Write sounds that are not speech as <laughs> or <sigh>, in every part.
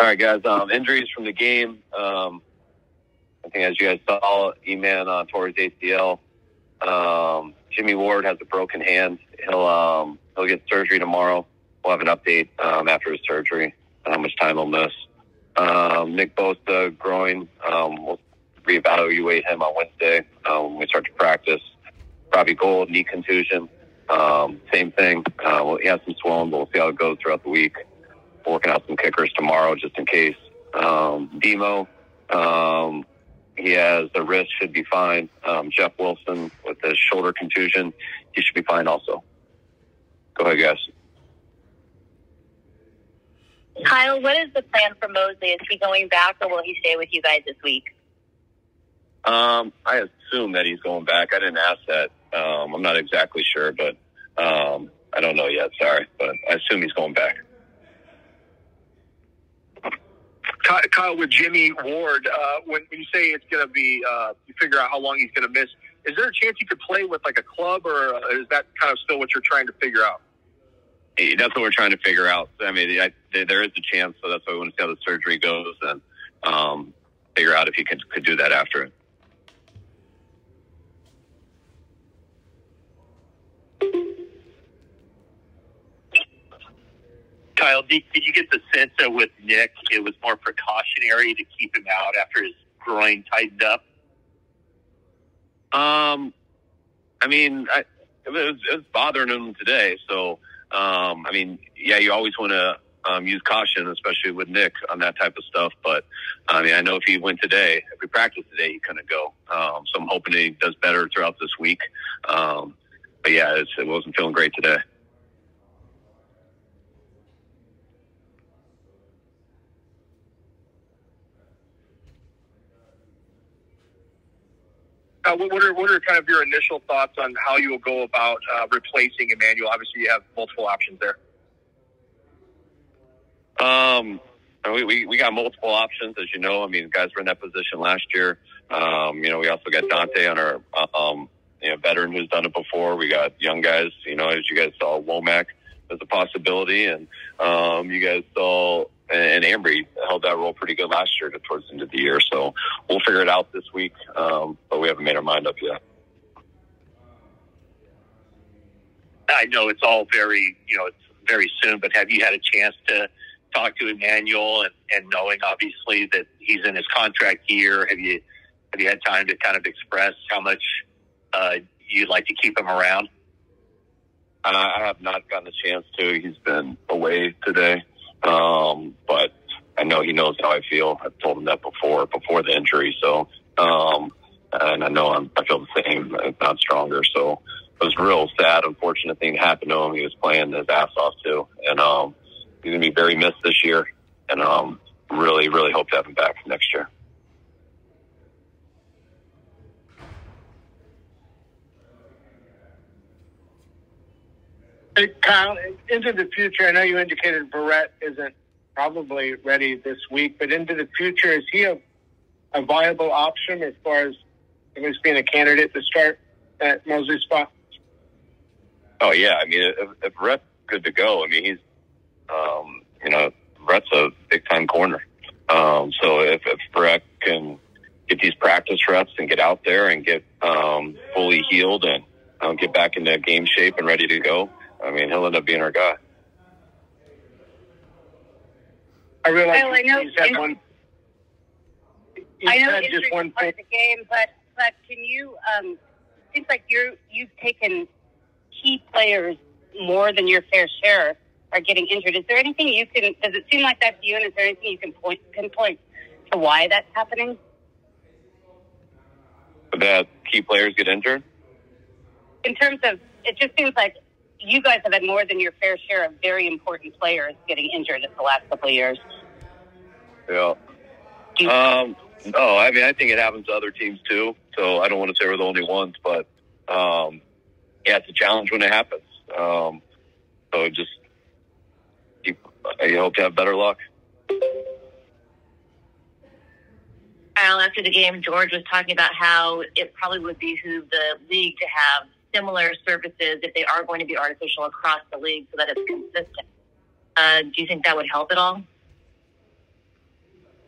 All right, guys. Um, injuries from the game. Um, I think as you guys saw, E-Man uh, tore his ACL. Um, Jimmie Ward has a broken hand. He'll um, he'll get surgery tomorrow. We'll have an update um, after his surgery how much time he'll miss. Um, Nick Bosa groin. Um, we'll reevaluate him on Wednesday um, when we start to practice. Robbie Gould knee contusion. Um, same thing. Uh, well, he has some swelling, but we'll see how it goes throughout the week. Working out some kickers tomorrow just in case. Um, Demo, um, he has the wrist should be fine. Um, Jeff Wilson with his shoulder contusion, he should be fine also. Go ahead, guys. Kyle, what is the plan for Moseley? Is he going back or will he stay with you guys this week? Um, I assume that he's going back. I didn't ask that. Um, I'm not exactly sure, but um, I don't know yet. Sorry, but I assume he's going back. Kyle, with Jimmie Ward, uh, when, when you say it's going to be, uh, you figure out how long he's going to miss. Is there a chance he could play with like a club, or uh, is that kind of still what you're trying to figure out? Eh, That's what we're trying to figure out. I mean, I, there is a chance, so that's why we want to see how the surgery goes and um, figure out if he could could do that after it. Kyle, did, did you get the sense that with Nick, it was more precautionary to keep him out after his groin tightened up? Um, I mean, I, it was it was bothering him today. So, um, I mean, yeah, you always want to um, use caution, especially with Nick on that type of stuff. But I mean, I know if he went today, if we practiced today, he couldn't go. Um, so I'm hoping he does better throughout this week. Um, but yeah, it wasn't feeling great today. Uh, what, are what are kind of your initial thoughts on how you will go about uh, replacing Emmanuel? Obviously, you have multiple options there. Um, we, we, we got multiple options, as you know. I mean, guys were in that position last year. Um, you know, we also got Dontae on our, um, you know, veteran who's done it before. We got young guys, you know, as you guys saw, Womack as a possibility. And, um, you guys saw, and Ambry held that role pretty good last year to towards the end of the year. So we'll figure it out this week. Um, but we haven't made our mind up yet. I know it's all very, you know, it's very soon, but have you had a chance to talk to Emmanuel and, and knowing obviously that he's in his contract year? Have you have you had time to kind of express how much uh, you'd like to keep him around? I, I have not gotten a chance to. He's been away today. Um, but I know he knows how I feel. I've told him that before, before the injury. So, um, and I know I'm, I feel the same, if not stronger. So it was a real sad, unfortunate thing to happen to him. He was playing his ass off too. And, um, he's going to be very missed this year. And, um, really, really hope to have him back next year. Hey, Kyle, into the future, I know you indicated Verrett isn't probably ready this week, but into the future, is he a, a viable option as far as at least being a candidate to start at Moseley's spot? Oh yeah, I mean, if, if Verrett's good to go, I mean, he's, um, you know, Verrett's a big time corner. Um, so if, if can get these practice reps and get out there and get um, fully healed and um, get back into game shape and ready to go, I mean, he'll end up being our guy. I realize Kyle, I know- he's had one. He's I know had just one is part thing. of the game, but but can you? Um, seems like you you've taken key players more than your fair share are getting injured. Is there anything you can? Does it seem like that to you? And is there anything you can point pinpoint to why that's happening? That key players get injured. In terms of, it just seems like you guys have had more than your fair share of very important players getting injured in the last couple of years. Yeah. Do you- Um, no, I mean, I think it happens to other teams too. So I don't want to say we're the only ones, but um, yeah, it's a challenge when it happens. Um, so just keep, I hope to have better luck. Kyle, after the game, George was talking about how it probably would behoove the league to have similar services if they are going to be artificial across the league so that it's consistent. Uh, do you think that would help at all?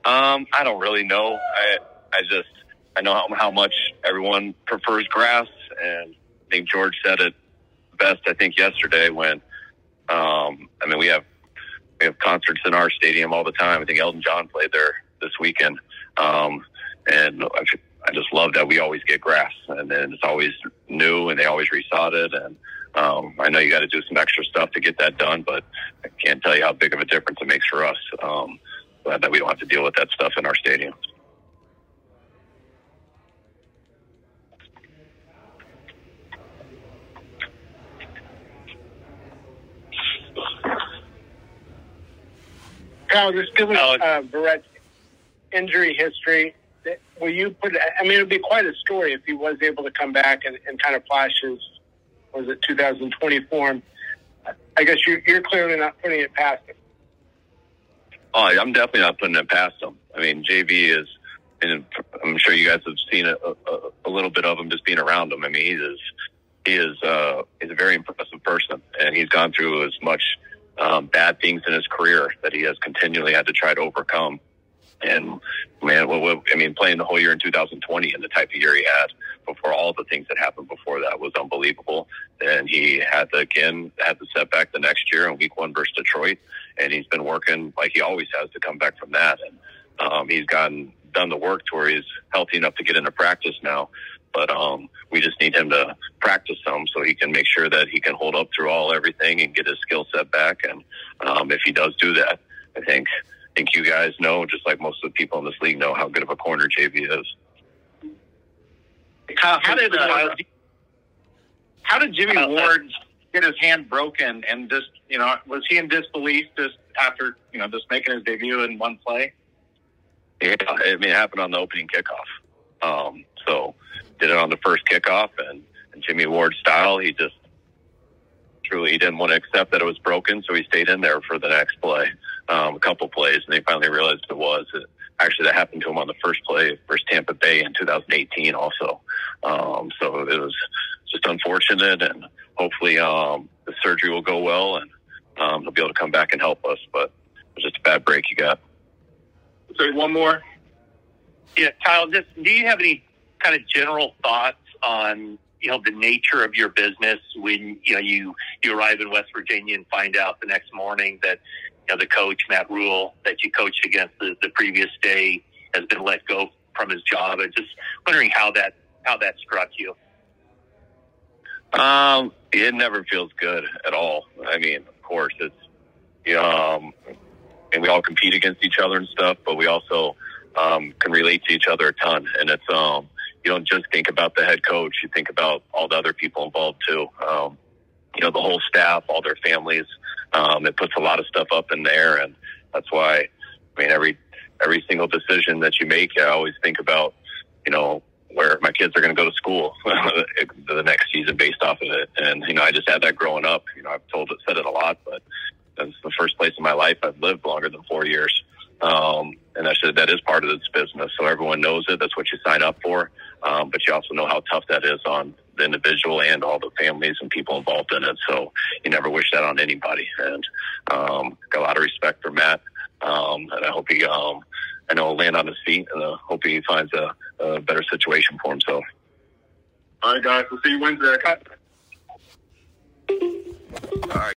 Um, I don't really know. I I just I know how, how much everyone prefers grass, and I think George said it best. I think yesterday when um, I mean we have we have concerts in our stadium all the time. I think Elton John played there this weekend, um, and I, just love that we always get grass, and then it's always new, and they always resod it, and um, I know you got to do some extra stuff to get that done, but I can't tell you how big of a difference it makes for us. Um, glad that we don't have to deal with that stuff in our stadium. Kyle, just given uh, Verrett's injury history, will you put? I mean, it would be quite a story if he was able to come back and, and kind of flash his was it 2020 form. I guess you're, you're clearly not putting it past him. Oh, I'm definitely not putting it past him. I mean, JV is, and I'm sure you guys have seen a, a, a little bit of him just being around him. I mean, he is he is uh, he's a very impressive person, and he's gone through as much um, bad things in his career that he has continually had to try to overcome. And man, what, what, I mean, playing the whole year in 2020 and the type of year he had before all the things that happened before that was unbelievable. And he had to again had the setback the next year in Week One versus Detroit, and he's been working like he always has to come back from that. And um, he's gotten done the work to where he's healthy enough to get into practice now. But um, we just need him to practice some so he can make sure that he can hold up through all everything and get his skill set back. And um, if he does do that, I think think you guys know, just like most of the people in this league know, how good of a corner JV is. Kyle, how did uh, how did Jimmie Ward get his hand broken? And just you know, was he in disbelief just after you know just making his debut in one play? Yeah, I mean, it happened on the opening kickoff. Um, so did it on the first kickoff, and, and Jimmie Ward's style, he just truly he didn't want to accept that it was broken, so he stayed in there for the next play, um, a couple plays, and they finally realized it was. It, actually, that happened to him on the first play versus Tampa Bay in 2018, also. Um, so it was just unfortunate, and hopefully um, the surgery will go well, and um, he'll be able to come back and help us. But it was just a bad break you got. So one more. Yeah, Kyle. Just do you have any kind of general thoughts on you know the nature of your business when you know you you arrive in West Virginia and find out the next morning that you know the coach Matt Rhule that you coached against the, the previous day has been let go from his job and just wondering how that how that struck you. Um, it never feels good at all. I mean, of course, it's you know, um, and we all compete against each other and stuff, but we also um, can relate to each other a ton, and it's um, you don't just think about the head coach; you think about all the other people involved too. Um, you know, the whole staff, all their families. Um, it puts a lot of stuff up in there, and that's why. I mean, every every single decision that you make, I always think about, you know, where my kids are going to go to school <laughs> the next season based off of it. And you know, I just had that growing up. You know, I've told it, said it a lot, but it's the first place in my life I've lived longer than four years. Um, and I said that is part of this business, so everyone knows it. That's what you sign up for. Um, but you also know how tough that is on the individual and all the families and people involved in it. So you never wish that on anybody. And um, got a lot of respect for Matt. Um, and I hope he, um, I know, he'll land on his feet, and I hope he finds a, a better situation for himself. All right, guys. We'll see you Wednesday. All right.